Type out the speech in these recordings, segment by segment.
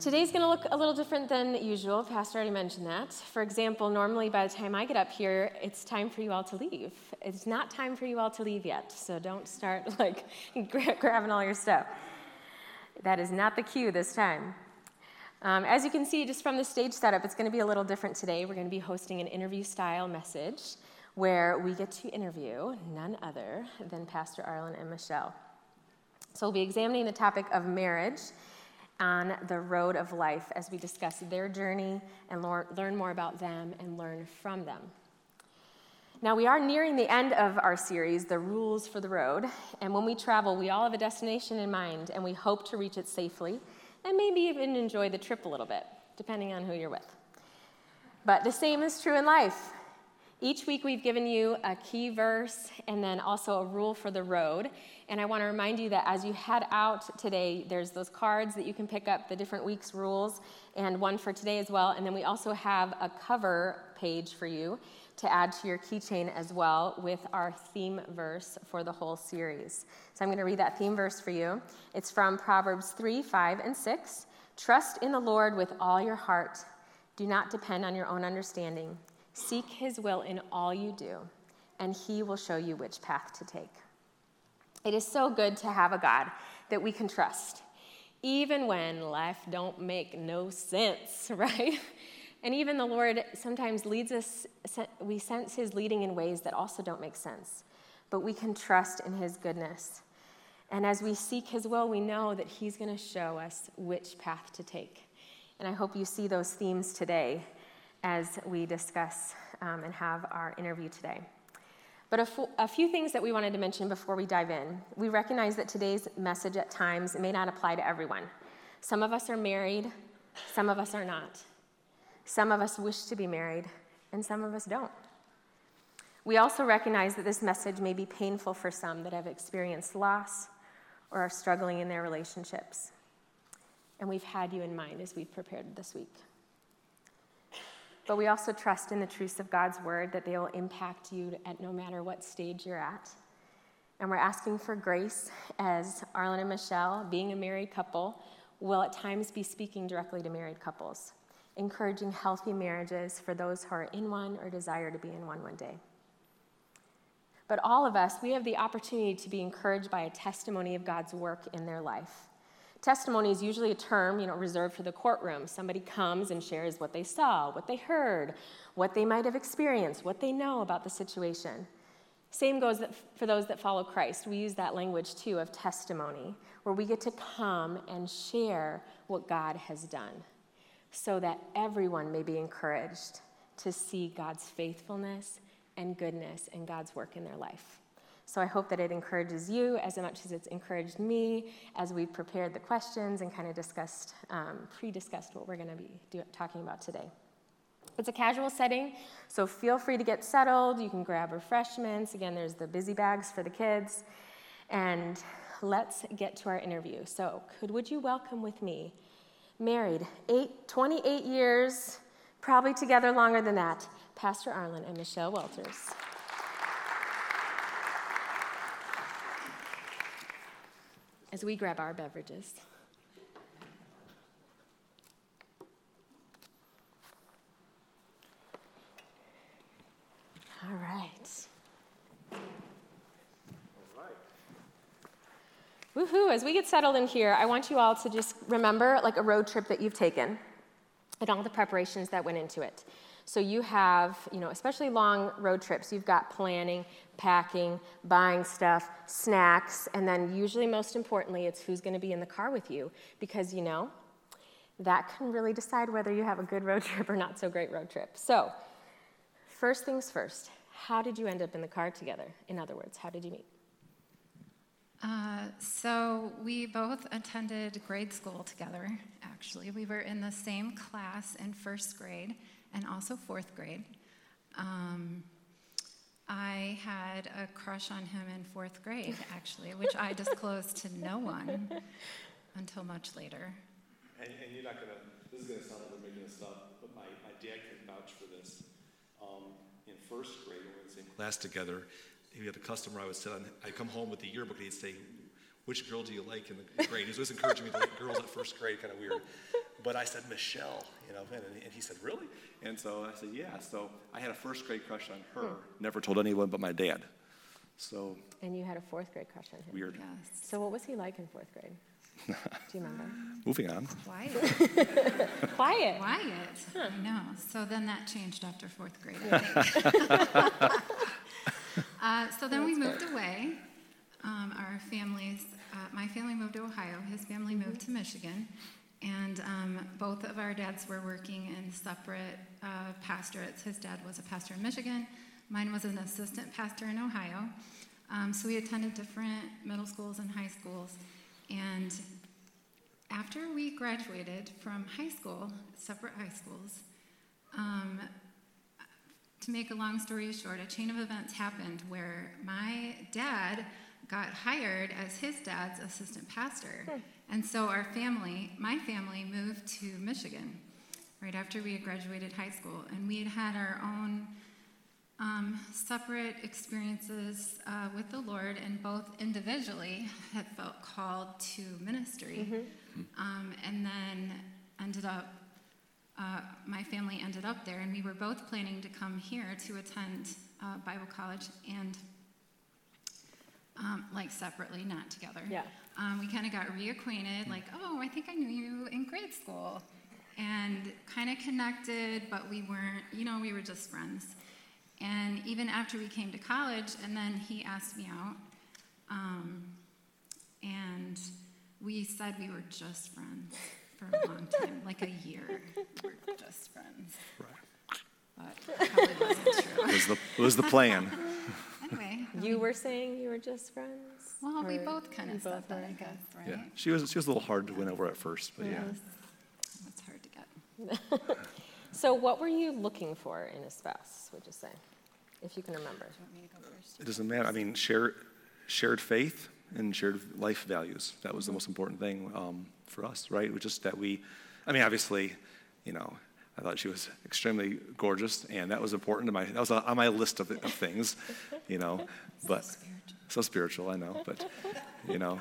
Today's going to look a little different than usual. Pastor already mentioned that. For example, normally by the time I get up here, it's time for you all to leave. It's not time for you all to leave yet, so don't start like grabbing all your stuff. That is not the cue this time. Um, as you can see, just from the stage setup, it's going to be a little different today. We're going to be hosting an interview style message where we get to interview none other than Pastor Arlen and Michelle. So we'll be examining the topic of marriage on the road of life as we discuss their journey and learn more about them and learn from them. Now, we are nearing the end of our series, The Rules for the Road. And when we travel, we all have a destination in mind, and we hope to reach it safely and maybe even enjoy the trip a little bit, depending on who you're with. But the same is true in life. Each week, we've given you a key verse and then also a rule for the road. And I want to remind you that as you head out today, there's those cards that you can pick up, the different weeks' rules, and one for today as well. And then we also have a cover page for you to add to your keychain as well with our theme verse for the whole series. So I'm going to read that theme verse for you. It's from Proverbs 3 5 and 6. Trust in the Lord with all your heart. Do not depend on your own understanding. Seek his will in all you do, and he will show you which path to take. It is so good to have a God that we can trust, even when life don't make no sense, right? And even the Lord sometimes leads us, we sense his leading in ways that also don't make sense, but we can trust in his goodness. And as we seek his will, we know that he's going to show us which path to take. And I hope you see those themes today as we discuss um, and have our interview today. But a, f- a few things that we wanted to mention before we dive in. We recognize that today's message at times may not apply to everyone. Some of us are married, some of us are not. Some of us wish to be married, and some of us don't. We also recognize that this message may be painful for some that have experienced loss or are struggling in their relationships. And we've had you in mind as we've prepared this week. But we also trust in the truths of God's word that they will impact you at no matter what stage you're at. And we're asking for grace as Arlen and Michelle, being a married couple, will at times be speaking directly to married couples, encouraging healthy marriages for those who are in one or desire to be in one one day. But all of us, we have the opportunity to be encouraged by a testimony of God's work in their life. Testimony is usually a term, you know, reserved for the courtroom. Somebody comes and shares what they saw, what they heard, what they might have experienced, what they know about the situation. Same goes for those that follow Christ. We use that language too of testimony, where we get to come and share what God has done so that everyone may be encouraged to see God's faithfulness and goodness and God's work in their life. So I hope that it encourages you as much as it's encouraged me as we've prepared the questions and kind of discussed, um, pre discussed what we're going to be do- talking about today. It's a casual setting, so feel free to get settled. You can grab refreshments. Again, there's the busy bags for the kids. And let's get to our interview. So, could would you welcome with me, married, eight, 28 years, probably together longer than that, Pastor Arlen and Michelle Walters. As we grab our beverages. All right. Woohoo! As we get settled in here, I want you all to just remember like a road trip that you've taken and all the preparations that went into it. So you have, you know, especially long road trips, you've got planning, packing, buying stuff, snacks, and then usually most importantly, it's who's going to be in the car with you because, you know, that can really decide whether you have a good road trip or not so great road trip. So, first things first, how did you end up in the car together? In other words, how did you meet? Uh, so we both attended grade school together, actually. We were in the same class in first grade and also fourth grade. Um, I had a crush on him in fourth grade, actually, which I disclosed to no one until much later. And, and you're not to, this is to sound like we're making this up, but my, my dad can vouch for this. Um, in first grade, when we were in the same class together, he had a customer I would sit on, I'd come home with the yearbook and he'd say, which girl do you like in the grade? He was always encouraging me to like girls at first grade, kind of weird. But I said Michelle, you know, and, and he said, really? And so I said, yeah. So I had a first grade crush on her. Never told anyone but my dad. So And you had a fourth grade crush on him. weird. Yes. So what was he like in fourth grade? Do you remember? Moving on. Quiet. Quiet. Quiet. I know. So then that changed after fourth grade, I think. uh, so then we moved away. Um, our families, uh, my family moved to Ohio, his family moved to Michigan. And um, both of our dads were working in separate uh, pastorates. His dad was a pastor in Michigan, mine was an assistant pastor in Ohio. Um, so we attended different middle schools and high schools. And after we graduated from high school, separate high schools, um, to make a long story short, a chain of events happened where my dad got hired as his dad's assistant pastor. And so our family, my family, moved to Michigan right after we had graduated high school. And we had had our own um, separate experiences uh, with the Lord, and both individually had felt called to ministry. Um, and then ended up, uh, my family ended up there, and we were both planning to come here to attend uh, Bible college and um, like separately, not together. Yeah. Um, we kind of got reacquainted, like, oh, I think I knew you in grade school. And kind of connected, but we weren't, you know, we were just friends. And even after we came to college, and then he asked me out, um, and we said we were just friends for a long time, like a year. We were just friends. But it probably wasn't true. Was the, was the plan. Anyway, You were saying you were just friends? well, we both kind of said that, were? I guess, right? Yeah. She was, she was a little hard to win over at first, but yeah. It's hard to get. So what were you looking for in a spouse, would you say? If you can remember. Do you want me to go first? It doesn't matter. I mean, shared, shared faith and shared life values. That was the most important thing um, for us, right? It was just that we, I mean, obviously, you know, I thought she was extremely gorgeous, and that was important to my, that was on my list of, of things, you know, but so spiritual, I know, but, you know,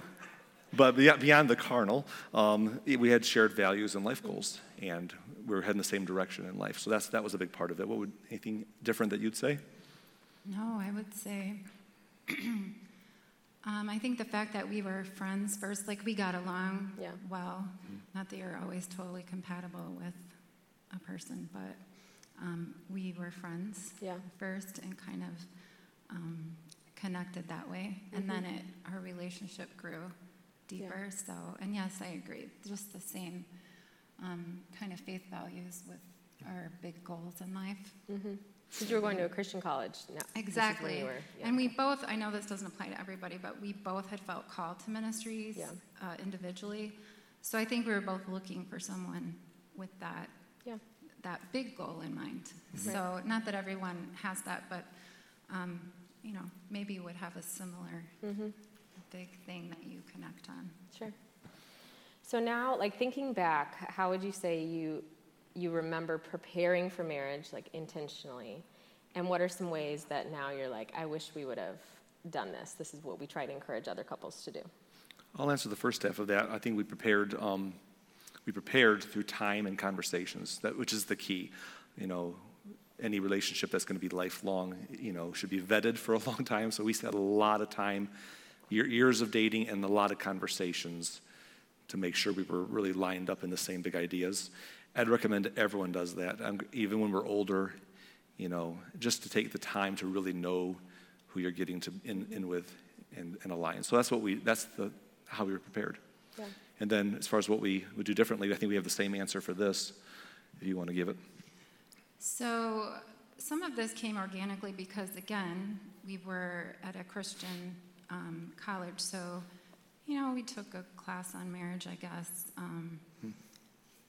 but beyond the carnal, um, we had shared values and life goals, and we were heading the same direction in life. So that's, that was a big part of it. What would, anything different that you'd say? No, I would say, um, I think the fact that we were friends first, like we got along Yeah. well. Not that you're always totally compatible with a person, but um, we were friends Yeah. first and kind of um, connected that way. And then it, our relationship grew deeper. So, and yes, I agree. Just the same um, kind of faith values with our big goals in life. Because you were going to a Christian college. No, this is when Exactly. you were- yeah. And we both, I know this doesn't apply to everybody, but we both had felt called to ministries Yeah. uh, individually. So I think we were both looking for someone with that, Yeah. that big goal in mind. Mm-hmm. So not that everyone has that, but, um, you know, maybe would have a similar Mm-hmm. big thing that you connect on. Sure. So now, like thinking back, how would you say you you remember preparing for marriage, like intentionally, and what are some ways that now you're like, I wish we would have done this. This is what we try to encourage other couples to do. I'll answer the first half of that. I think we prepared, um, we prepared through time and conversations, that, which is the key. You know, any relationship that's going to be lifelong, you know, should be vetted for a long time. So we spent a lot of time, year, years of dating, and a lot of conversations to make sure we were really lined up in the same big ideas. I'd recommend everyone does that, um, even when we're older, you know, just to take the time to really know who you're getting to in, in with and, and align. So that's what we, that's the, how we were prepared. Yeah. And then as far as what we would do differently, I think we have the same answer for this, if you want to give it. So some of this came organically because, again, we were at a Christian um, college, so you know we took a class on marriage, I guess. Um,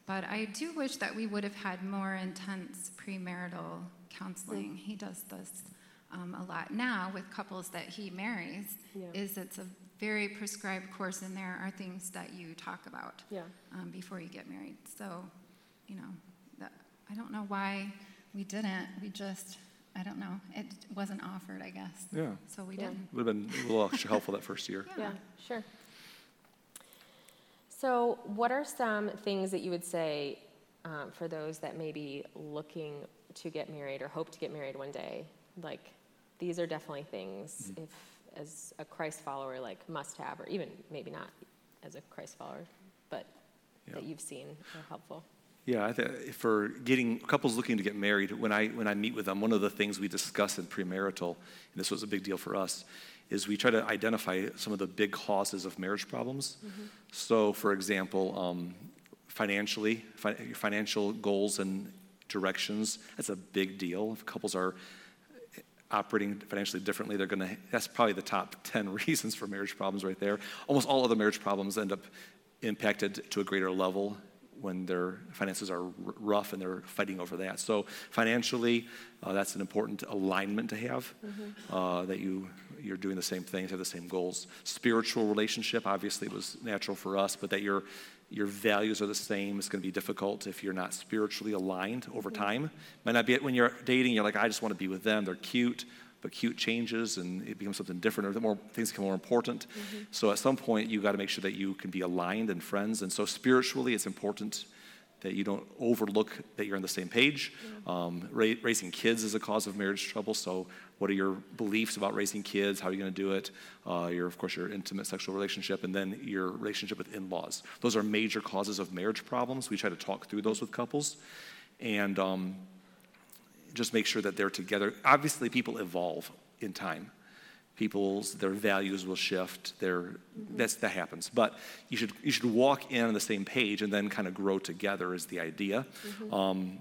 But I do wish that we would have had more intense premarital counseling. He does this um, a lot now with couples that he marries. Yeah. Is it's a very prescribed course, and there are things that you talk about Yeah. um, before you get married. So, you know, I don't know why we didn't. We just, I don't know. It wasn't offered, I guess. Yeah. So we Yeah. didn't. Would have been a little extra helpful that first year. Yeah, sure. So, what are some things that you would say um, for those that may be looking to get married or hope to get married one day? Like, these are definitely things, mm-hmm. if as a Christ follower, like must have, or even maybe not as a Christ follower, but yeah. that you've seen are helpful. Yeah, I th- for getting couples looking to get married, when I when I meet with them, one of the things we discuss in premarital, and this was a big deal for us, is we try to identify some of the big causes of marriage problems. Mm-hmm. So, for example, um, financially, fi- financial goals and directions, that's a big deal. If couples are operating financially differently, they're going to, that's probably the top 10 reasons for marriage problems right there. Almost all other marriage problems end up impacted to a greater level when their finances are r- rough and they're fighting over that. So financially, uh, that's an important alignment to have. Mm-hmm. Uh, that you you're doing the same things, have the same goals. Spiritual relationship, obviously, was natural for us, but that your your values are the same. It's going to be difficult if you're not spiritually aligned over mm-hmm. time. Might not be it when you're dating. You're like, I just want to be with them. They're cute but cute changes and it becomes something different or the more things become more important. Mm-hmm. So at some point you got to make sure that you can be aligned and friends. And so spiritually it's important that you don't overlook that you're on the same page. Um, ra- raising kids is a cause of marriage trouble. So, what are your beliefs about raising kids? How are you going to do it? Uh, your, of course, your intimate sexual relationship, and then your relationship with in-laws. Those are major causes of marriage problems. We try to talk through those with couples, and um, just make sure that they're together. Obviously, people evolve in time people's their values will shift their mm-hmm. that's that happens but you should you should walk in on the same page and then kind of grow together is the idea mm-hmm. um,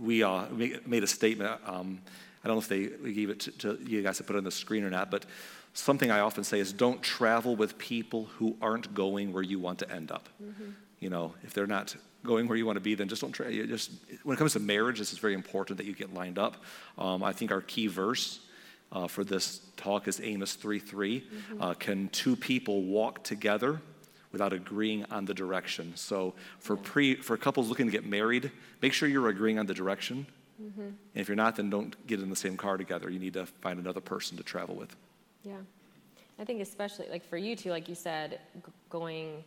we uh, made a statement um, i don't know if they gave it to, to, you guys to put it on the screen or not but something i often say is don't travel with people who aren't going where you want to end up mm-hmm. you know if they're not going where you want to be then just don't try just when it comes to marriage this is very important that you get lined up um, i think our key verse uh, for this talk is Amos 3 3. Mm-hmm. Uh, can two people walk together without agreeing on the direction? So, for, pre, for couples looking to get married, make sure you're agreeing on the direction. Mm-hmm. And if you're not, then don't get in the same car together. You need to find another person to travel with. Yeah. I think, especially like for you two, like you said, going,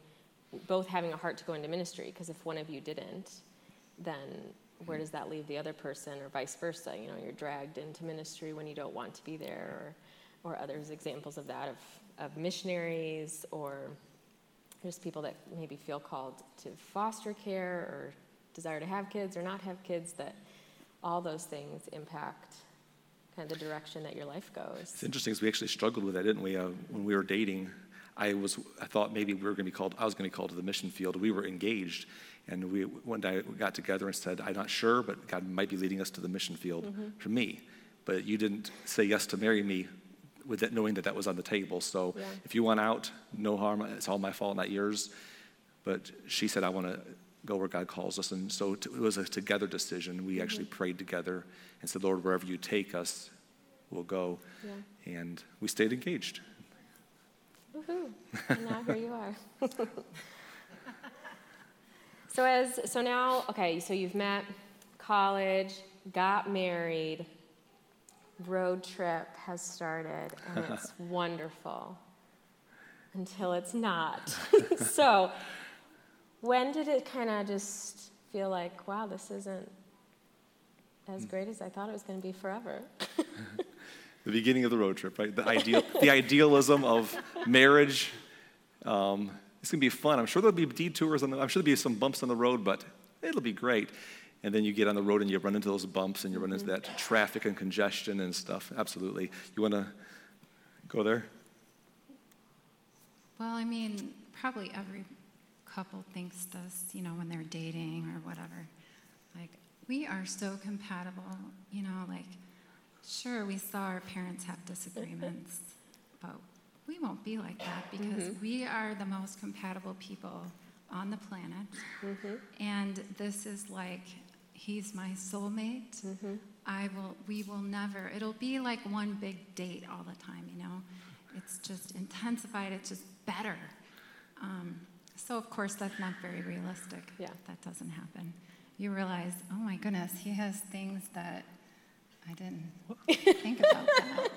both having a heart to go into ministry, because if one of you didn't, then where does that leave the other person or vice versa? You know you're dragged into ministry when you don't want to be there or, or others examples of that of, of missionaries or just people that maybe feel called to foster care or desire to have kids or not have kids that all those things impact kind of the direction that your life goes. It's interesting because we actually struggled with that didn't we uh, when we were dating I was I thought maybe we were going to be called I was going to be called to the mission field. We were engaged, and we one day we got together and said, "I'm not sure, but God might be leading us to the mission field mm-hmm. for me." But you didn't say yes to marry me with that, knowing that that was on the table. So yeah. if you want out, no harm. It's all my fault, not yours. But she said, "I want to." Go where God calls us. And so it was a together decision. We mm-hmm. actually prayed together and said, Lord, wherever you take us, we'll go. Yeah. And we stayed engaged. Woohoo. And now here you are. so as so now, okay, so you've met, college, got married, road trip has started, and it's wonderful. Until it's not. so when did it kind of just feel like, wow, this isn't as mm. great as I thought it was going to be forever? The beginning of the road trip, right? The, ideal, the idealism of marriage. Um, it's going to be fun. I'm sure there'll be detours, and I'm sure there'll be some bumps on the road, but it'll be great. And then you get on the road and you run into those bumps and you run into that traffic and congestion and stuff. Absolutely. You want to go there? Well, I mean, probably every couple thinks this, you know, when they're dating or whatever. Like, we are so compatible, you know, like, Sure, we saw our parents have disagreements, but we won't be like that because mm-hmm. we are the most compatible people on the planet. Mm-hmm. And this is like, he's my soulmate. Mm-hmm. I will, we will never, it'll be like one big date all the time, you know? It's just intensified, it's just better. Um, so, of course, that's not very realistic. Yeah. That doesn't happen. You realize, oh my goodness, he has things that I didn't think about that.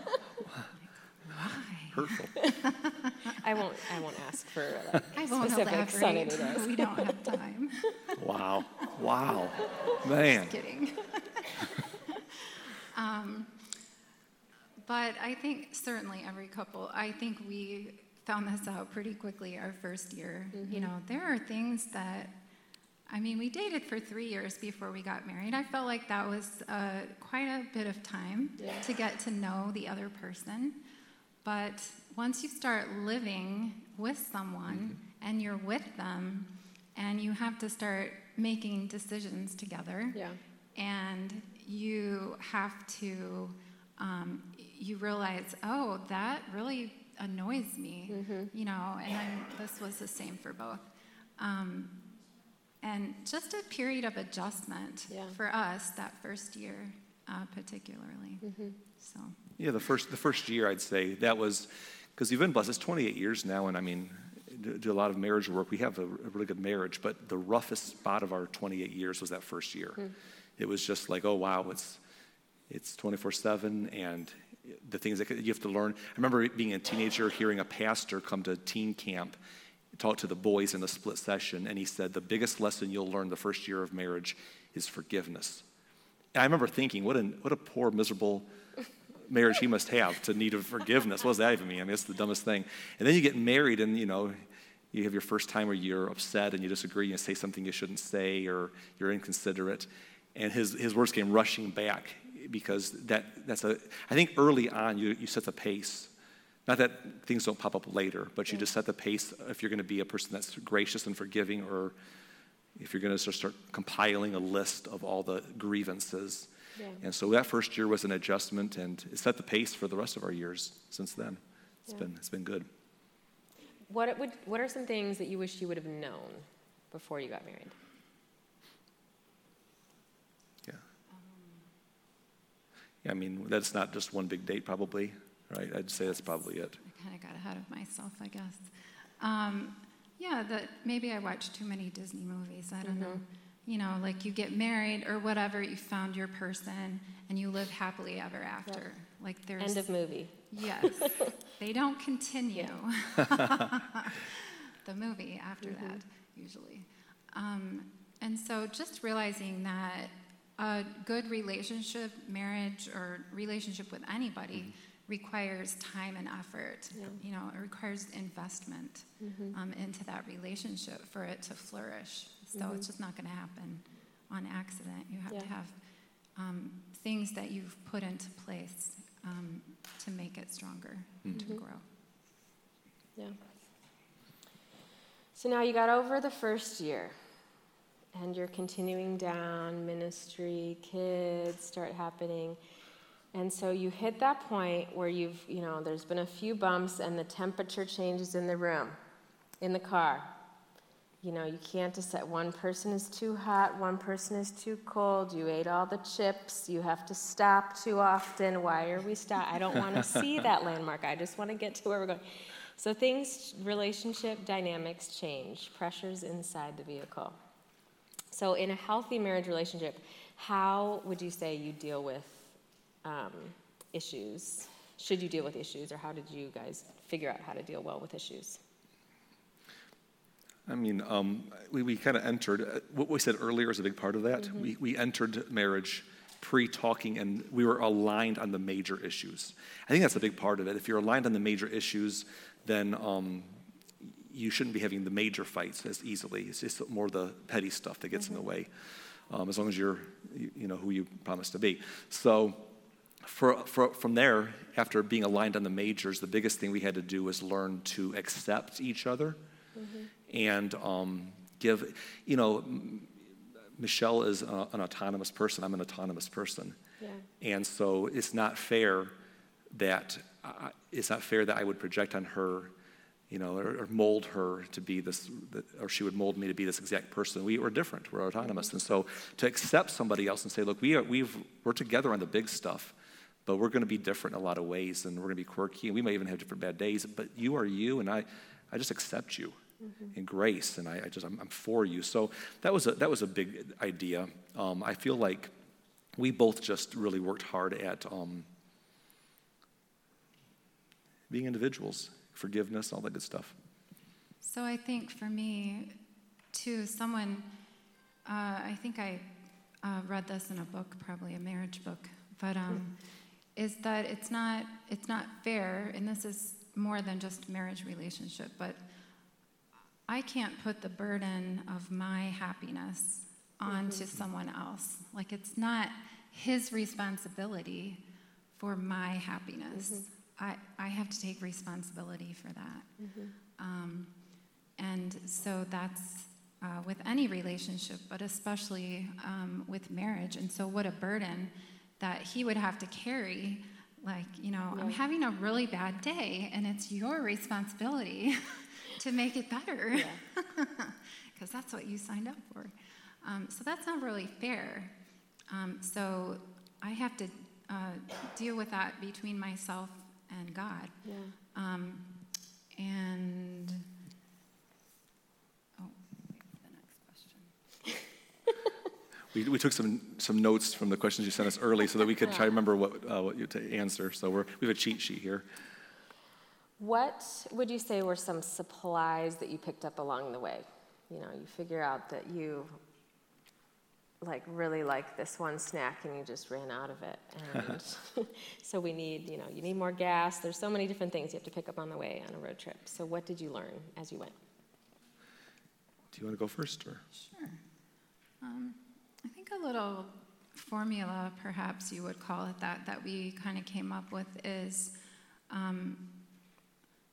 Hurtful. I won't, I won't ask for like, I won't specifics on any of those. We don't have time. Wow. Wow. Man. Just Kidding. um, but I think certainly every couple, I think we found this out pretty quickly our first year. You know, there are things that, I mean, we dated for three years before we got married. I felt like that was uh, quite a bit of time Yeah. to get to know the other person. But once you start living with someone and you're with them, and you have to start making decisions together, Yeah. and you have to, um, you realize, oh, that really annoys me, you know, and then this was the same for both. Um, and just a period of adjustment Yeah. for us that first year, uh, particularly. So. Yeah, the first the first year I'd say that was because you've been blessed. It's 28 years now, and I mean, do, do a lot of marriage work. We have a, a really good marriage, but the roughest spot of our 28 years was that first year. It was just like, oh wow, it's it's 24/7, and the things that you have to learn. I remember being a teenager, hearing a pastor come to teen camp, talk to the boys in the split session, and he said the biggest lesson you'll learn the first year of marriage is forgiveness. And I remember thinking, what a what a poor, miserable marriage he must have to need forgiveness. What does that even mean? I mean, it's the dumbest thing. And then you get married, and you know, you have your first time where you're upset and you disagree, and you say something you shouldn't say, or you're inconsiderate. And his, his words came rushing back because that, that's a, I think early on you, you set the pace. Not that things don't pop up later, but you just set the pace if you're going to be a person that's gracious and forgiving, or if you're going to start compiling a list of all the grievances. Yeah. And so that first year was an adjustment, and it set the pace for the rest of our years since then. It's Yeah. been it's been good. What, it would, what are some things that you wish you would have known before you got married? Yeah. Yeah, I mean that's not just one big date, probably, right? I'd say that's probably it. I kind of got ahead of myself, I guess. Um, yeah, that maybe I watched too many Disney movies. I don't know. You know, like you get married or whatever, you found your person, and you live happily ever after. Like there's End of movie. yes, they don't continue the movie after that usually. Um, and so just realizing that a good relationship, marriage, or relationship with anybody requires time and effort. You know, it requires investment um, into that relationship for it to flourish. So it's just not going to happen on accident. You have to have um, things that you've put into place um, to make it stronger and to grow. Yeah. So now you got over the first year and you're continuing down, ministry, kids start happening. And so you hit that point where you've, you know, there's been a few bumps and the temperature changes in the room, in the car. You know, you can't just decide. One person is too hot, one person is too cold. You ate all the chips. You have to stop too often. Why are we stop? I don't want to see that landmark. I just want to get to where we're going. So things, relationship dynamics change. Pressures inside the vehicle. So in a healthy marriage relationship, how would you say you deal with um, issues? Should you deal with issues, or how did you guys figure out how to deal well with issues? I mean, um, we, we kind of entered, uh, what we said earlier is a big part of that. We, we entered marriage pre talking and we were aligned on the major issues. I think that's a big part of it. If you're aligned on the major issues, then um, you shouldn't be having the major fights as easily. It's just more the petty stuff that gets in the way, um, as long as you're, you, you know, who you promise to be. So, for, for, from there, after being aligned on the majors, the biggest thing we had to do was learn to accept each other and um, give, you know, Michelle is a, an autonomous person. I'm an autonomous person. Yeah. And so it's not fair that I, it's not fair that I would project on her, you know, or, or mold her to be this, or she would mold me to be this exact person. We are different. We're autonomous, and so to accept somebody else and say, look, we are, we've, we're together on the big stuff, but we're going to be different in a lot of ways, and we're going to be quirky, and we may even have different bad days. But you are you, and I, I just accept you in grace, and I, I just I'm, I'm for you. So that was a that was a big idea. Um, I feel like we both just really worked hard at um, being individuals, forgiveness, all that good stuff. So I think for me, too, someone, uh, I think I uh, read this in a book, probably a marriage book, but um, is that it's not it's not fair, and this is more than just marriage relationship, but I can't put the burden of my happiness onto mm-hmm. someone else. Like it's not his responsibility for my happiness. Mm-hmm. I, I have to take responsibility for that. Mm-hmm. Um, and so that's uh, with any relationship, but especially um, with marriage. And so, what a burden that he would have to carry. Like, you know, yeah. I'm having a really bad day, and it's your responsibility to make it better. Because yeah. that's what you signed up for. Um, so, that's not really fair. Um, so, I have to uh, deal with that between myself and God. Yeah. Um, and we, we took some, some notes from the questions you sent us early so that we could try to remember what, uh, what you to answer. So we're, we have a cheat sheet here. What would you say were some supplies that you picked up along the way? You know, you figure out that you like really like this one snack and you just ran out of it. And so we need, you know, you need more gas. There's so many different things you have to pick up on the way on a road trip. So what did you learn as you went? Do you want to go first or? Sure. Um, I think a little formula, perhaps you would call it that, that we kind of came up with is um,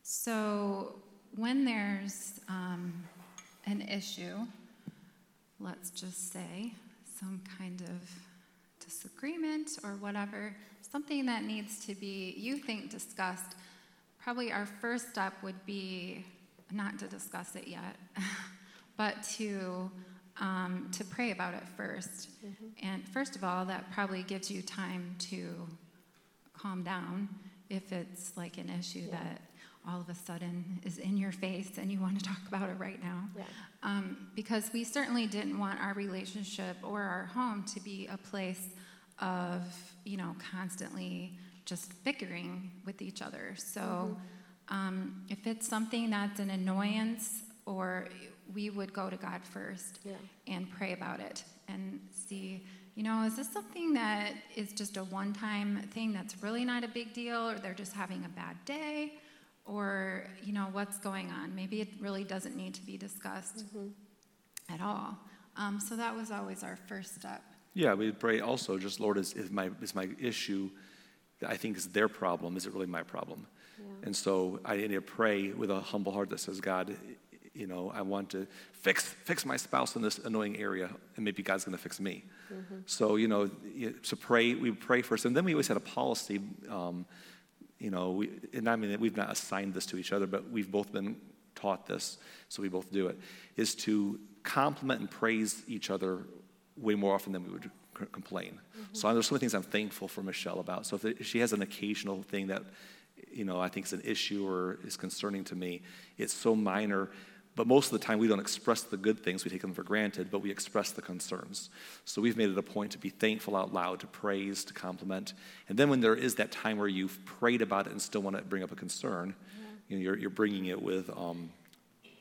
so when there's um, an issue, let's just say some kind of disagreement or whatever, something that needs to be, you think, discussed, probably our first step would be not to discuss it yet, but to um, to pray about it 1st mm-hmm. And first of all, that probably gives you time to calm down if it's like an issue yeah. that all of a sudden is in your face and you want to talk about it right now. Yeah. Um, because we certainly didn't want our relationship or our home to be a place of, you know, constantly just bickering with each other. So mm-hmm. um, if it's something that's an annoyance or we would go to God first yeah. and pray about it and see, you know, is this something that is just a one time thing that's really not a big deal, or they're just having a bad day, or, you know, what's going on? Maybe it really doesn't need to be discussed mm-hmm. at all. Um, so that was always our first step. Yeah, we pray also just, Lord, is, is, my, is my issue, I think is their problem, is it really my problem? Yeah. And so I need to pray with a humble heart that says, God, you know, I want to fix fix my spouse in this annoying area, and maybe God's going to fix me. Mm-hmm. So you know, so pray. We pray first, and then we always had a policy. Um, you know, we, and I mean we've not assigned this to each other, but we've both been taught this, so we both do it. Is to compliment and praise each other way more often than we would c- complain. Mm-hmm. So there's so many things I'm thankful for Michelle about. So if, it, if she has an occasional thing that you know I think is an issue or is concerning to me, it's so minor but most of the time, we don't express the good things, we take them for granted, but we express the concerns. So we've made it a point to be thankful out loud, to praise, to compliment. And then when there is that time where you've prayed about it and still want to bring up a concern, you know, you're, you're bringing it with, um,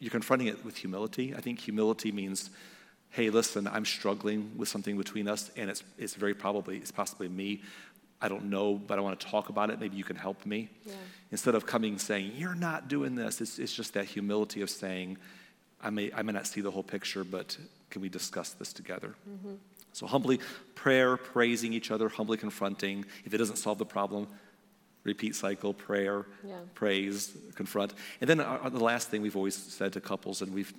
you're confronting it with humility. I think humility means, hey, listen, I'm struggling with something between us, and it's, it's very probably, it's possibly me. I don't know, but I want to talk about it. Maybe you can help me. Yeah. Instead of coming saying, You're not doing this, it's, it's just that humility of saying, I may, I may not see the whole picture, but can we discuss this together? Mm-hmm. So, humbly, prayer, praising each other, humbly confronting. If it doesn't solve the problem, repeat cycle, prayer, yeah. praise, confront. And then uh, the last thing we've always said to couples, and we've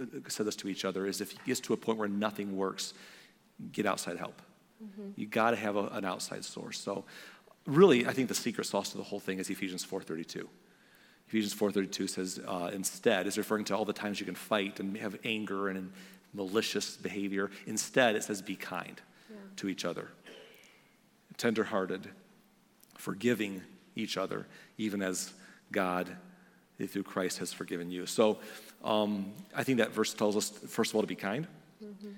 uh, said this to each other, is if it gets to a point where nothing works, get outside help. Mm-hmm. You got to have a, an outside source. So, really, I think the secret sauce to the whole thing is Ephesians 4:32. Ephesians 4:32 says, uh, instead, is referring to all the times you can fight and have anger and, and malicious behavior. Instead, it says, be kind yeah. to each other, tenderhearted, forgiving each other, even as God through Christ has forgiven you. So um, I think that verse tells us, first of all, to be kind. Mm-hmm.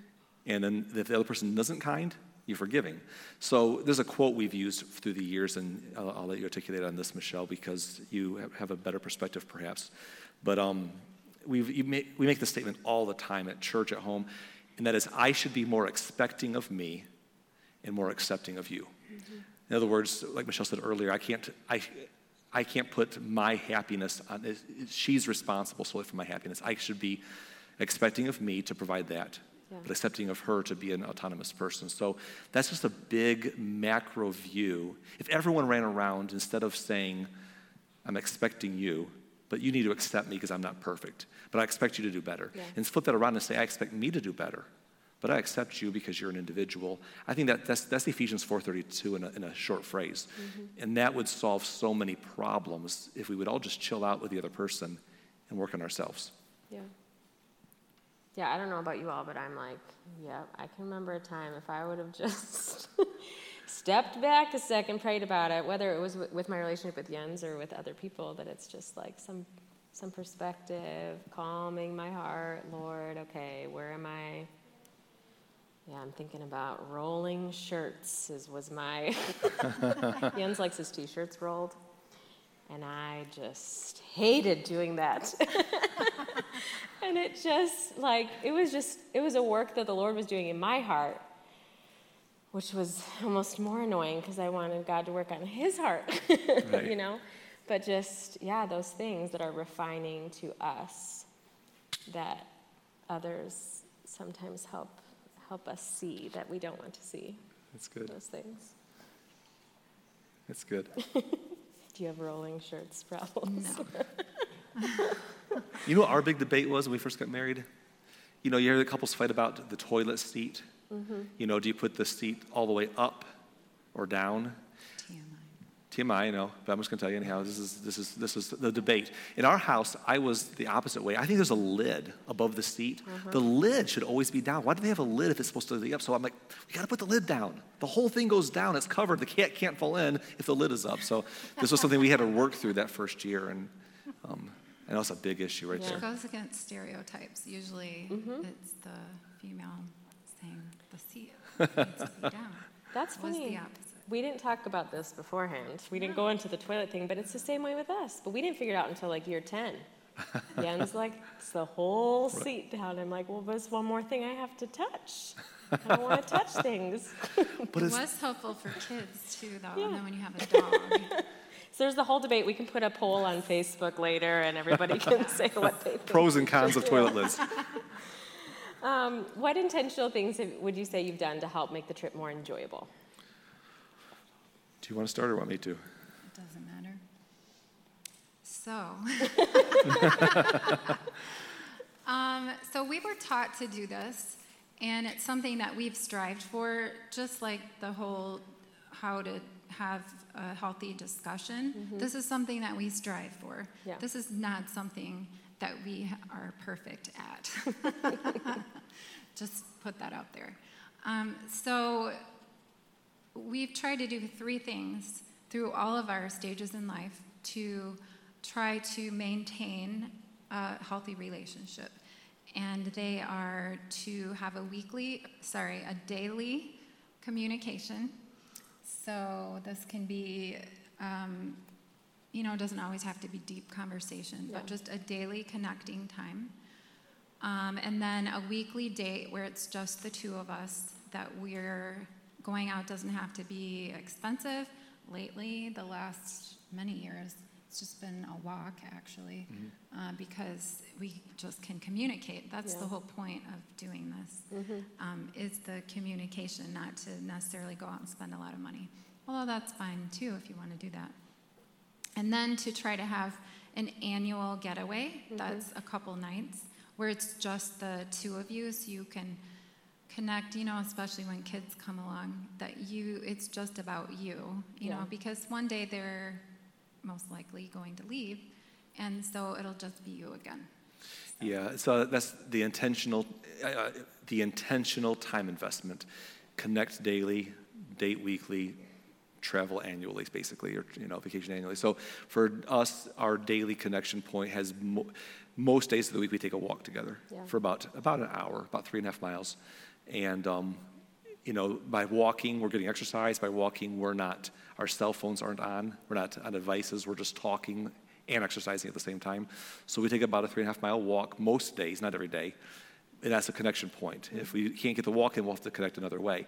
And then if the other person isn't kind, you're forgiving. So there's a quote we've used through the years, and I'll, I'll let you articulate on this, Michelle, because you have, a better perspective perhaps. But um, we've, make, we make the statement all the time at church, at home, and that is, I should be more expecting of me and more accepting of you. Mm-hmm. In other words, like Michelle said earlier, I can't, I, I can't put my happiness on, she's responsible solely for my happiness. I should be expecting of me to provide that, yeah. but accepting of her to be an autonomous person. So that's just a big macro view. If everyone ran around instead of saying, I'm expecting you, but you need to accept me because I'm not perfect, but I expect you to do better. Yeah. And flip that around and say, I expect me to do better but I accept you because you're an individual. I think that that's, that's Ephesians 4.32 in a, in a short phrase. Mm-hmm. And that would solve so many problems if we would all just chill out with the other person and work on ourselves. Yeah. Yeah, I don't know about you all, but I'm like, yeah, I can remember a time if I would have just stepped back a second, prayed about it, whether it was with my relationship with Jens or with other people, that it's just like some some perspective, calming my heart, Lord, okay, where am I yeah, I'm thinking about rolling shirts. Is was my Jens likes his t-shirts rolled, and I just hated doing that. and it just like it was just it was a work that the Lord was doing in my heart, which was almost more annoying because I wanted God to work on His heart, right. you know. But just yeah, those things that are refining to us, that others sometimes help help us see that we don't want to see. That's good. Those things. That's good. Do you have rolling shirts problems? No. you know what our big debate was when we first got married? You know, you hear the couples fight about the toilet seat. Mm-hmm. You know, do you put the seat all the way up or down? TMI, TMI, I know, but I'm just going to tell you anyhow. This is, this, is, this is the debate. In our house, I was the opposite way. I think there's a lid above the seat. Uh-huh. The lid should always be down. Why do they have a lid if it's supposed to be up? So I'm like, we got to put the lid down. The whole thing goes down. It's covered. The cat can't fall in if the lid is up. So this was something we had to work through that first year. And um, I know it's a big issue right yeah. there. It goes against stereotypes. Usually mm-hmm. it's the female saying the seat needs to be down. That's funny we didn't talk about this beforehand. We didn't go into the toilet thing, but it's the same way with us. But we didn't figure it out until like year 10. Jens like, it's the whole seat down. I'm like, well, there's one more thing I have to touch. I don't want to touch things. but it was helpful for kids too, though, yeah. and then when you have a dog. So there's the whole debate. We can put a poll on Facebook later, and everybody can say what they think. Pros and cons of toilet lids. Um, what intentional things have, would you say you've done to help make the trip more enjoyable? Do you want to start or want me to? It doesn't matter. So, um, so we were taught to do this, and it's something that we've strived for, just like the whole how to have a healthy discussion. Mm-hmm. This is something that we strive for. Yeah. This is not something that we are perfect at. just put that out there. Um, so we've tried to do three things through all of our stages in life to try to maintain a healthy relationship. And they are to have a weekly, sorry, a daily communication. So this can be, um, you know, it doesn't always have to be deep conversation, yeah. but just a daily connecting time. Um, and then a weekly date where it's just the two of us that we're Going out doesn't have to be expensive. Lately, the last many years, it's just been a walk actually, mm-hmm. uh, because we just can communicate. That's yeah. the whole point of doing this. Mm-hmm. Um, is the communication, not to necessarily go out and spend a lot of money. Although that's fine too if you want to do that. And then to try to have an annual getaway. Mm-hmm. That's a couple nights where it's just the two of you, so you can connect you know especially when kids come along that you it's just about you you yeah. know because one day they're most likely going to leave and so it'll just be you again so. yeah so that's the intentional uh, the intentional time investment connect daily date weekly travel annually basically or you know vacation annually so for us our daily connection point has mo- most days of the week we take a walk together yeah. for about about an hour about three and a half miles and um, you know, by walking, we're getting exercise. By walking, we're not, our cell phones aren't on. We're not on devices. We're just talking and exercising at the same time. So we take about a three and a half mile walk most days, not every day. And that's a connection point. Mm-hmm. If we can't get the walk in, we'll have to connect another way.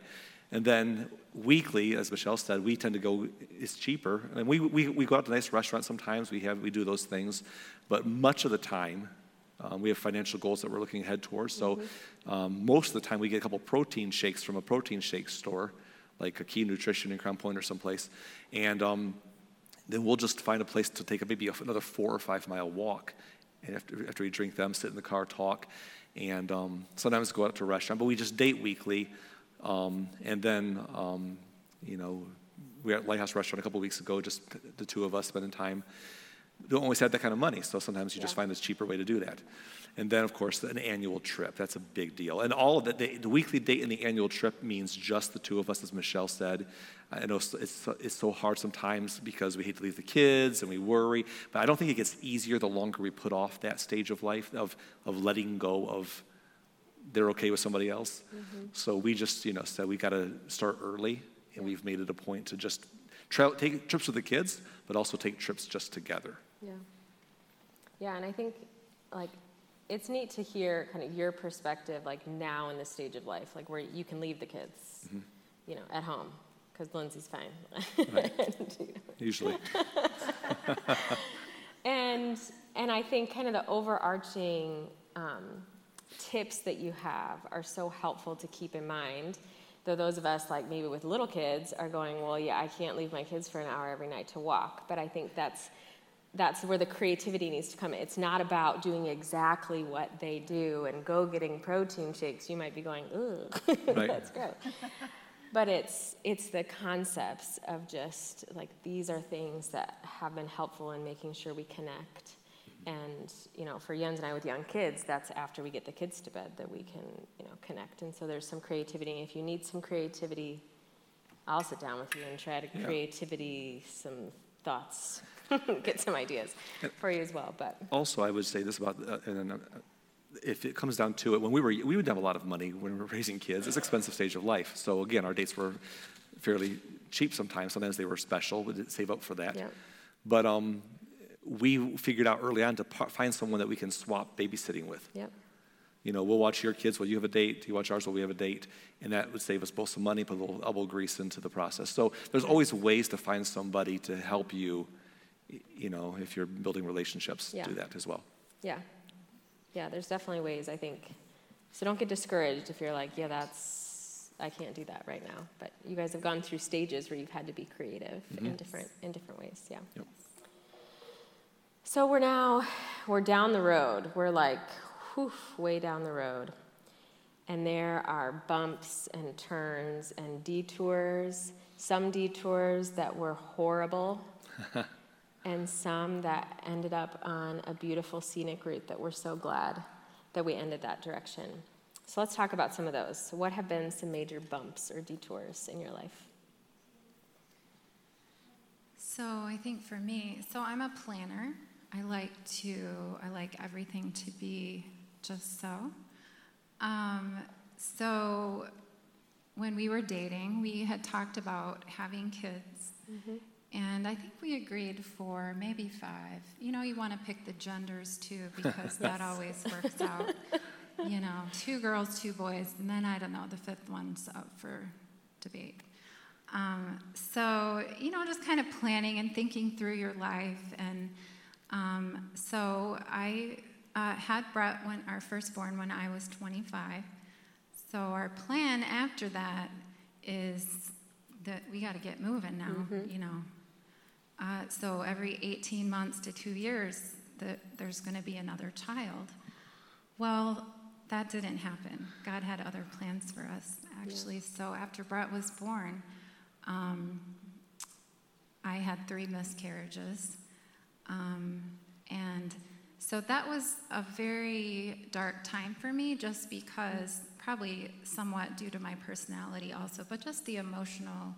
And then weekly, as Michelle said, we tend to go, it's cheaper. And we, we, we go out to nice restaurants sometimes, we, have, we do those things. But much of the time, um, we have financial goals that we're looking ahead towards. So um, most of the time, we get a couple protein shakes from a protein shake store, like a Key Nutrition in Crown Point or someplace. And um, then we'll just find a place to take a, maybe another four or five mile walk. And after, after we drink them, sit in the car, talk. And um, sometimes go out to a restaurant. But we just date weekly. Um, and then, um, you know, we were at Lighthouse Restaurant a couple weeks ago, just the two of us spending time. Don't always have that kind of money, so sometimes you just find this cheaper way to do that. And then, of course, an annual trip. That's a big deal. And all of that, the, the weekly date and the annual trip means just the two of us, as Michelle said. I know it's, it's, so- hard sometimes because we hate to leave the kids and we worry, but I don't think it gets easier the longer we put off that stage of life of, of letting go of they're okay with somebody else. Mm-hmm. So we just, you know, said we got to start early, and we've made it a point to just tra- take trips with the kids, but also take trips just together. Yeah. Yeah, and I think like it's neat to hear kind of your perspective like now in this stage of life, like where you can leave the kids, you know, at home because Lindsay's fine. And, you know, Usually, and and I think kind of the overarching um, tips that you have are so helpful to keep in mind. Though those of us like maybe with little kids are going, well, yeah, I can't leave my kids for an hour every night to walk. But I think that's that's where the creativity needs to come. in. It's not about doing exactly what they do and go getting protein shakes. You might be going, ugh, Right. that's gross. But it's it's the concepts of just like these are things that have been helpful in making sure we connect. And you know, for Jens and I with young kids, that's after we get the kids to bed that we can you know connect. And so there's some creativity. If you need some creativity, I'll sit down with you and try to Yeah. creativity some thoughts, get some ideas for you as well. But also, I would say this about, uh, and uh, if it comes down to it, when we were, we would have a lot of money when we were raising kids. It's an expensive stage of life. So again, our dates were fairly cheap sometimes. Sometimes they were special. We didn't save up for that. Yeah. But um, we figured out early on to find someone that we can swap babysitting with. yep, You know, we'll watch your kids while you have a date, you watch ours while we have a date, and that would save us both some money, put a little elbow grease into the process. So there's always ways to find somebody to help you, you know, if you're building relationships, Yeah. do that as well. yeah, yeah. There's definitely ways. I think. So don't get discouraged if you're like, yeah, that's I can't do that right now. But you guys have gone through stages where you've had to be creative in mm-hmm. different in different ways. Yeah. Yep. So we're now we're down the road. We're like whew, way down the road. And there are bumps and turns and detours, some detours that were horrible, and some that ended up on a beautiful scenic route that we're so glad that we ended that direction. So let's talk about some of those. So what have been some major bumps or detours in your life? So I think for me, so I'm a planner. I like to, I like everything to be just so. Um, so when we were dating, we had talked about having kids. And I think we agreed for maybe five. You know, you want to pick the genders too, because that always works out. You know, two girls, two boys, and then I don't know, the fifth one's up for debate. Um, so, you know, just kind of planning and thinking through your life. And um, so I uh, had Brett when our firstborn when I was 25. So our plan after that is that we got to get moving now, you know. Uh, so every 18 months to two years, that there's going to be another child. Well, that didn't happen. God had other plans for us, actually. So after Brett was born, um, I had three miscarriages. Um, and so that was a very dark time for me, just because, probably somewhat due to my personality also, but just the emotional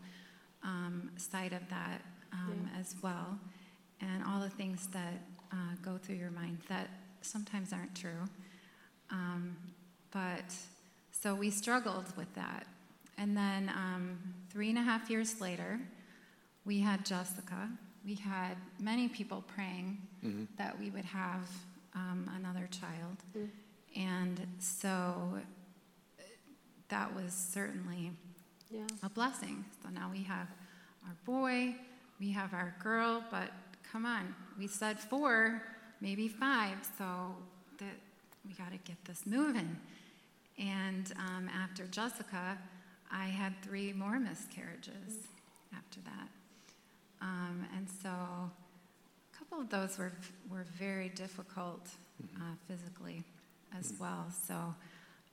um, side of that um, as well, and all the things that uh, go through your mind that sometimes aren't true. Um, but so we struggled with that and then um, three and a half years later, we had Jessica. We had many people praying mm-hmm. that we would have um, another child. Mm-hmm. And so that was certainly yeah. a blessing. So now we have our boy, we have our girl, but come on, we said four, maybe five, so that we got to get this moving. And um, after Jessica, I had three more miscarriages after that. Um, and so a couple of those were, were very difficult uh, physically as well. So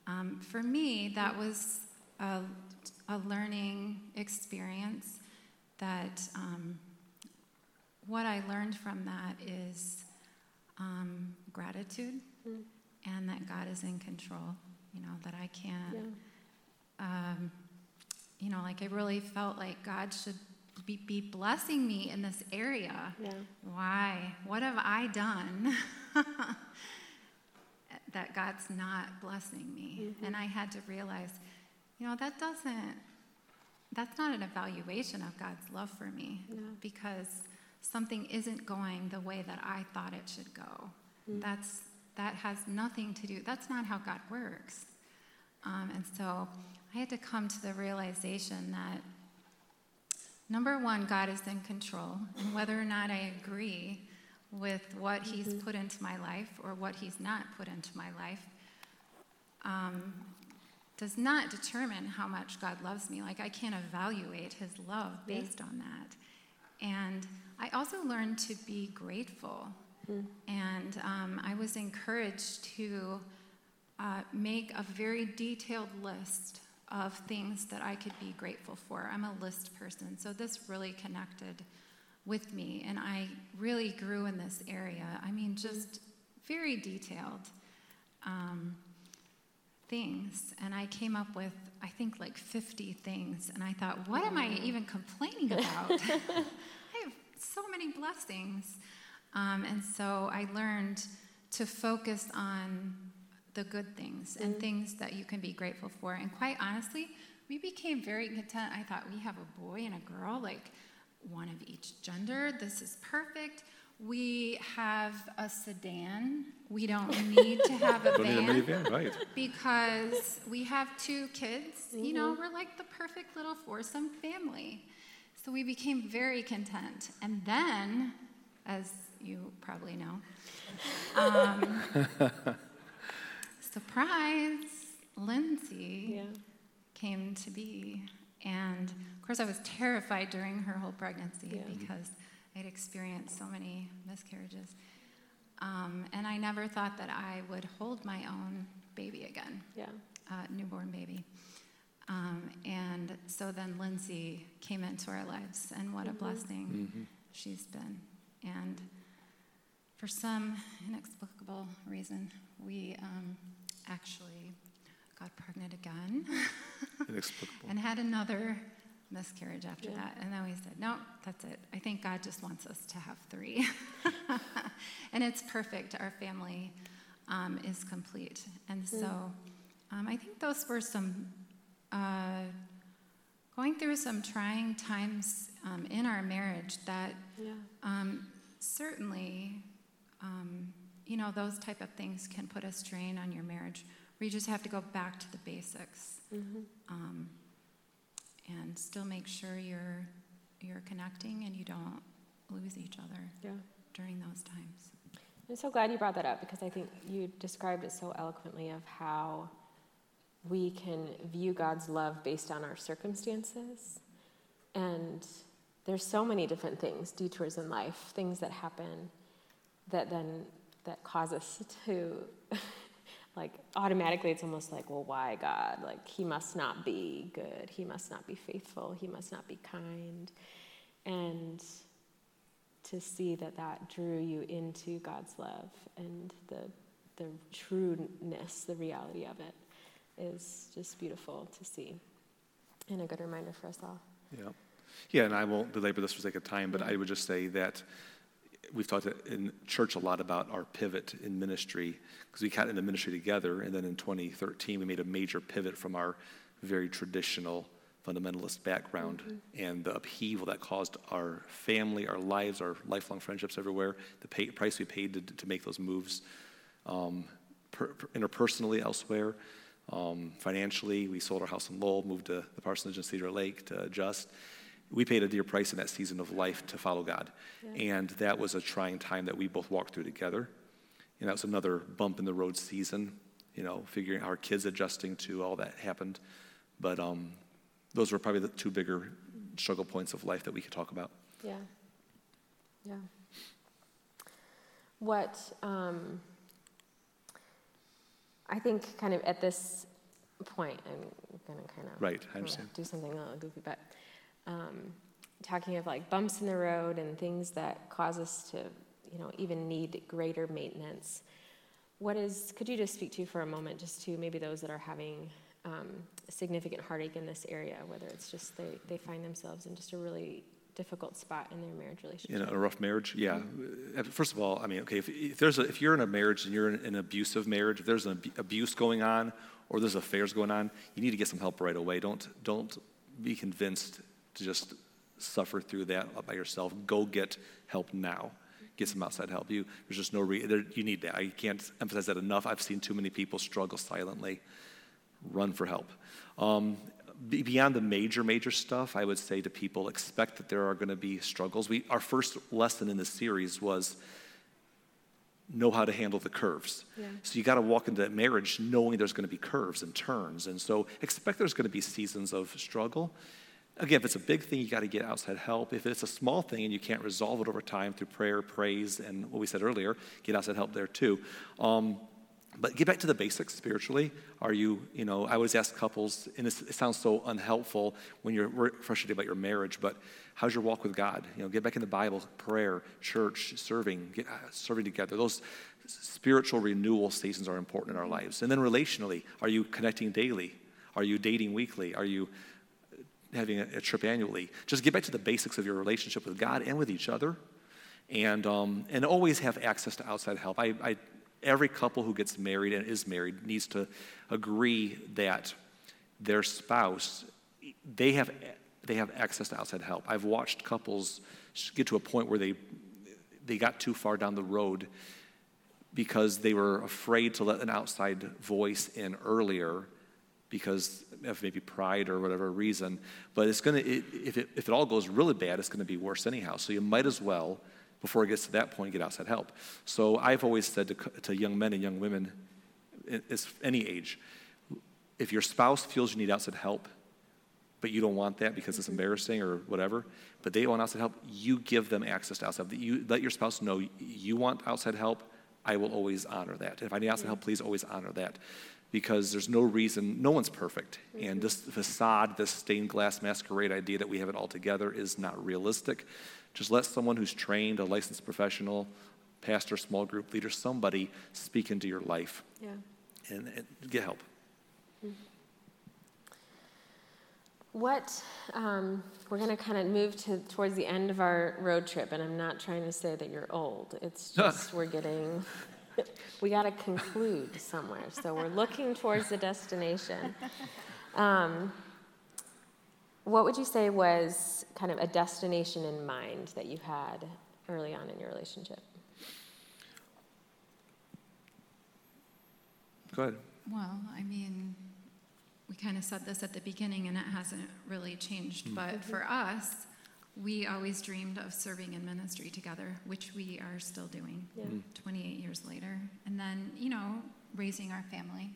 um, for me, that was a, a learning experience that um, what I learned from that is um, gratitude mm. and that God is in control. You know, that I can't, yeah. um, you know, like I really felt like God should be, be blessing me in this area. Yeah. Why? What have I done that God's not blessing me? Mm-hmm. And I had to realize, you know, that doesn't, that's not an evaluation of God's love for me no. because something isn't going the way that I thought it should go. Mm. That's, that has nothing to do, that's not how God works. Um, and so I had to come to the realization that number one, God is in control, and whether or not I agree with what mm-hmm. He's put into my life or what He's not put into my life um, does not determine how much God loves me. Like, I can't evaluate His love based yeah. on that. And I also learned to be grateful. Mm. And um, I was encouraged to uh, make a very detailed list of things that I could be grateful for. I'm a list person, so this really connected with me, and I really grew in this area. I mean, just very detailed um, things. And I came up with, I think, like 50 things, and I thought, what am I even complaining about? I have so many blessings. Um, and so I learned to focus on the good things and mm. things that you can be grateful for. And quite honestly, we became very content. I thought we have a boy and a girl, like one of each gender. This is perfect. We have a sedan. We don't need to have a van, Need a minivan, right. because we have two kids. Mm-hmm. You know, mm-hmm. we're like the perfect little foursome family. So we became very content. And then, as you probably know, um, surprise, Lindsay yeah. came to be. And of course, I was terrified during her whole pregnancy yeah. because I'd experienced so many miscarriages. Um, and I never thought that I would hold my own baby again, yeah. uh, newborn baby. Um, and so then Lindsay came into our lives, and what mm-hmm. a blessing mm-hmm. she's been. And for some inexplicable reason, we um, actually got pregnant again. Inexplicable. and had another miscarriage after yeah. that. And then we said, no, that's it. I think God just wants us to have three. and it's perfect. Our family um, is complete. And mm. so um, I think those were some, uh, going through some trying times um, in our marriage that yeah. Um, certainly um, you know, those type of things can put a strain on your marriage where you just have to go back to the basics mm-hmm. And still make sure you're you're connecting and you don't lose each other yeah. during those times. I'm so glad you brought that up because I think you described it so eloquently of how we can view God's love based on our circumstances. And there's so many different things, detours in life, things that happen that then that cause us to like automatically it's almost like well why god? Like he must not be good. He must not be faithful. He must not be kind. And to see that that drew you into god's love and the the trueness the reality of it is just beautiful to see. And a good reminder for us all. Yeah. Yeah and i won't belabor this for sake of time but mm-hmm. i would just say that we've talked in church a lot about our pivot in ministry because we got into ministry together, and then in 2013 we made a major pivot from our very traditional fundamentalist background and the upheaval that caused our family, our lives, our lifelong friendships everywhere, the pay, price we paid to, to make those moves um, per, per- interpersonally elsewhere. Um, financially, we sold our house in Lowell, moved to the parsonage in Cedar Lake to adjust. We paid a dear price in that season of life to follow God. And that was a trying time that we both walked through together. And that was another bump in the road season, you know, figuring our kids adjusting to all that happened. But um, those were probably the two bigger struggle points of life that we could talk about. Yeah. Yeah. What um, I think, kind of at this point, I'm going to kind of Right, I understand. do something a little goofy, but um, talking of like bumps in the road and things that cause us to, you know, even need greater maintenance. What is? Could you just speak to for a moment, just to maybe those that are having um, significant heartache in this area, whether it's just they they find themselves in just a really difficult spot in their marriage relationship. In a rough marriage, yeah. Uh, First of all, I mean, okay, if, if there's a, if you're in a marriage and you're in an abusive marriage, if there's an abu- abuse going on or there's affairs going on, you need to get some help right away. Don't don't be convinced to just suffer through that by yourself. Go get help now. Get some outside help. You there's just no re- there, you need that. I can't emphasize that enough. I've seen too many people struggle silently. Run for help. Um, beyond the major, major stuff, I would say to people, expect that there are going to be struggles. We, our first lesson in this series was know how to handle the curves. Yeah. So you got to walk into that marriage knowing there's going to be curves and turns. And so expect there's going to be seasons of struggle. Again, if it's a big thing, you got to get outside help. If it's a small thing and you can't resolve it over time through prayer, praise, and what we said earlier, get outside help there too. Um, but get back to the basics spiritually. Are you, you know, I always ask couples, and it sounds so unhelpful when you're frustrated about your marriage, but how's your walk with God? You know, get back in the Bible, prayer, church, serving, get, uh, serving together. Those spiritual renewal seasons are important in our lives. And then relationally, are you connecting daily? Are you dating weekly? Are you having a, a trip annually? Just get back to the basics of your relationship with God and with each other and um, and always have access to outside help. I, I every couple who gets married and is married needs to agree that their spouse they have they have access to outside help. I've watched couples get to a point where they they got too far down the road because they were afraid to let an outside voice in earlier because of maybe pride or whatever reason. But it's going to, it, if, it, if it all goes really bad, it's going to be worse anyhow. So you might as well, before it gets to that point, get outside help. So I've always said to, to young men and young women, it's any age, if your spouse feels you need outside help, but you don't want that because it's mm-hmm. embarrassing or whatever, but they want outside help, you give them access to outside. Help. You let your spouse know you want outside help. I will always honor that. If I need outside mm-hmm. help, please always honor that. Because there's no reason, no one's perfect. And this facade, this stained glass masquerade idea that we have it all together is not realistic. Just let someone who's trained, a licensed professional, pastor, small group leader, somebody speak into your life Yeah. and, and get help. What, um, we're going to kind of move to, towards the end of our road trip, and I'm not trying to say that you're old. It's just we're getting, we got to conclude somewhere. So we're looking towards the destination. Um, what would you say was kind of a destination in mind that you had early on in your relationship? Go ahead. Well, I mean, we kind of said this at the beginning and it hasn't really changed, but for us, we always dreamed of serving in ministry together, which we are still doing Yeah. 28 years later. And then, you know, raising our family.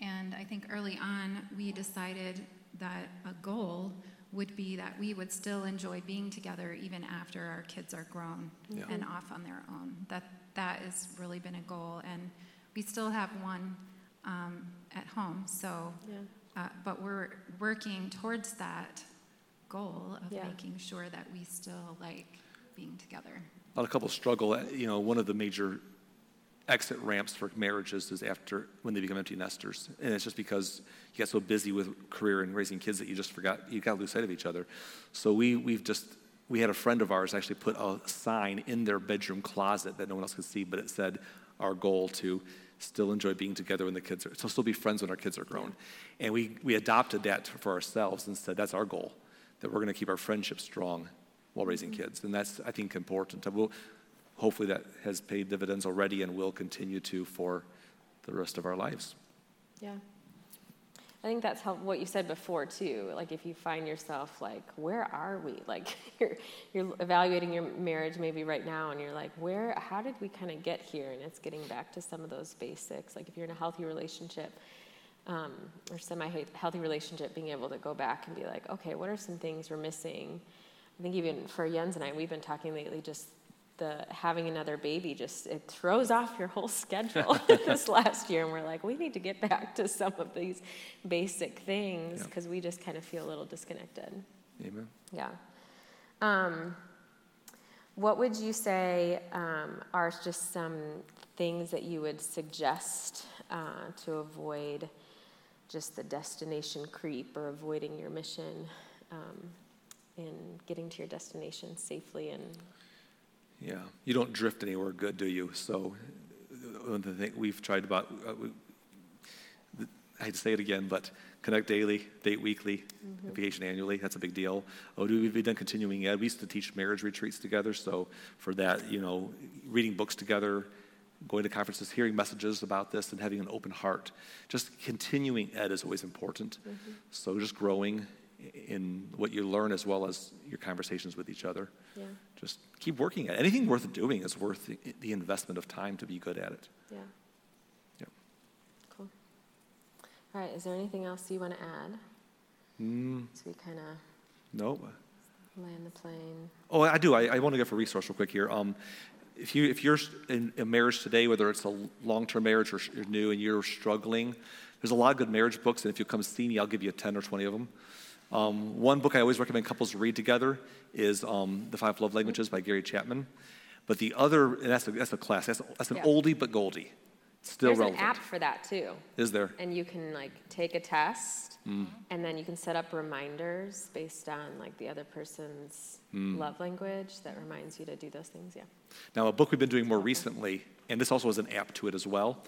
And I think early on, we decided that a goal would be that we would still enjoy being together even after our kids are grown Yeah. and off on their own. That that has really been a goal, and we still have one um, at home. So, Yeah. uh, but we're working towards that goal of Yeah. making sure that we still like being together. A lot of couples struggle. uh, You know, one of the major exit ramps for marriages is after when they become empty nesters, and it's just because you get so busy with career and raising kids that you just forgot you got to lose sight of each other. So we we've just we had a friend of ours actually put a sign in their bedroom closet that no one else could see, but it said our goal to still enjoy being together when the kids are, so still be friends when our kids are grown. And we, we adopted that for ourselves and said that's our goal, that we're going to keep our friendship strong while raising mm-hmm. kids. And that's, I think, important. And we'll, hopefully that has paid dividends already and will continue to for the rest of our lives. Yeah. I think that's how, what you said before too. Like if you find yourself like, where are we? Like you're you're evaluating your marriage maybe right now, and you're like, where? How did we kind of get here? And it's getting back to some of those basics. Like if you're in a healthy relationship. Um, or semi-healthy relationship, being able to go back and be like, okay, what are some things we're missing? I think even for Jens and I, we've been talking lately just the having another baby just it throws off your whole schedule this last year and we're like we need to get back to some of these basic things because yeah. we just kind of feel a little disconnected amen yeah um, what would you say um, are just some things that you would suggest uh, to avoid just the destination creep or avoiding your mission um, in getting to your destination safely and yeah, you don't drift anywhere good, do you? So, one of the things we've tried about, uh, we, I hate to say it again, but connect daily, date weekly, mm-hmm. vacation annually. That's a big deal. Oh, do we've done continuing ed? We used to teach marriage retreats together. So for that, you know, reading books together, going to conferences, hearing messages about this, and having an open heart. Just continuing ed is always important. Mm-hmm. So just growing in what you learn as well as your conversations with each other. Yeah. Just keep working at it. Anything worth doing is worth the, the investment of time to be good at it. Yeah. Yeah. Cool. All right. Is there anything else you want to add? Mm. So we kind of. Nope. Land the plane. Oh, I do. I, I want to give a resource real quick here. Um, if you if you're in a marriage today, whether it's a long-term marriage or you're new and you're struggling, there's a lot of good marriage books, and if you come see me, I'll give you 10 or 20 of them. Um, one book I always recommend couples read together is um, The Five Love Languages by Gary Chapman. But the other, and that's a, that's a class, that's, that's an yeah. oldie but goldie. Still There's relevant. an app for that too. Is there? And you can like take a test, mm. and then you can set up reminders based on like the other person's mm. love language that reminds you to do those things. Yeah. Now, a book we've been doing more recently, and this also has an app to it as well.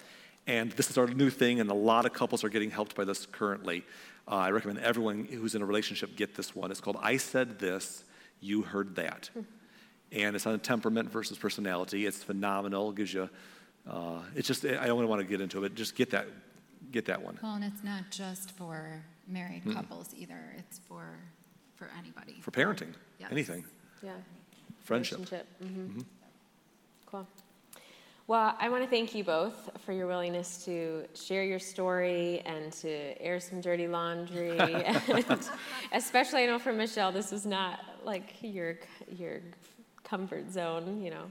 And this is our new thing, and a lot of couples are getting helped by this currently. Uh, I recommend everyone who's in a relationship get this one. It's called I Said This, You Heard That. and it's on temperament versus personality. It's phenomenal. It gives you, uh, it's just, I don't want to get into it. But Just get that, get that one. Well, and it's not just for married mm. couples either. It's for, for anybody. For parenting, yes. anything. Yeah. Friendship. Mm-hmm. Mm-hmm. Cool. Well, I want to thank you both for your willingness to share your story and to air some dirty laundry. and especially, I know for Michelle, this is not like your your comfort zone, you know,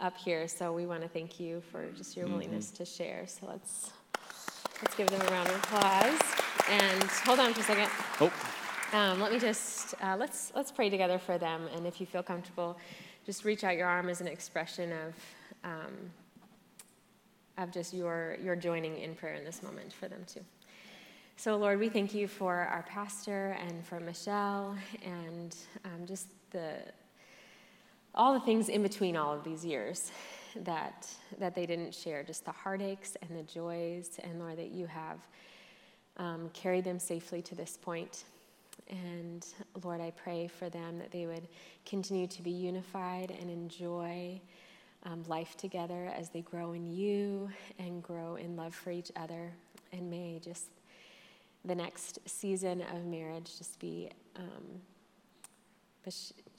up here. So we want to thank you for just your mm-hmm. willingness to share. So let's let's give them a round of applause. And hold on for a second. Oh. Um, let me just uh, let's let's pray together for them. And if you feel comfortable, just reach out your arm as an expression of. Um, of just your, your joining in prayer in this moment for them too. So, Lord, we thank you for our pastor and for Michelle and um, just the all the things in between all of these years that that they didn't share, just the heartaches and the joys, and Lord, that you have um, carried them safely to this point. And Lord, I pray for them that they would continue to be unified and enjoy um, life together as they grow in you and grow in love for each other. And may just the next season of marriage just be um,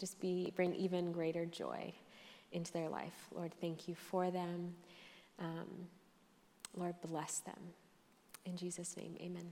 just be bring even greater joy into their life. Lord, thank you for them. Um, Lord, bless them. In Jesus' name, amen.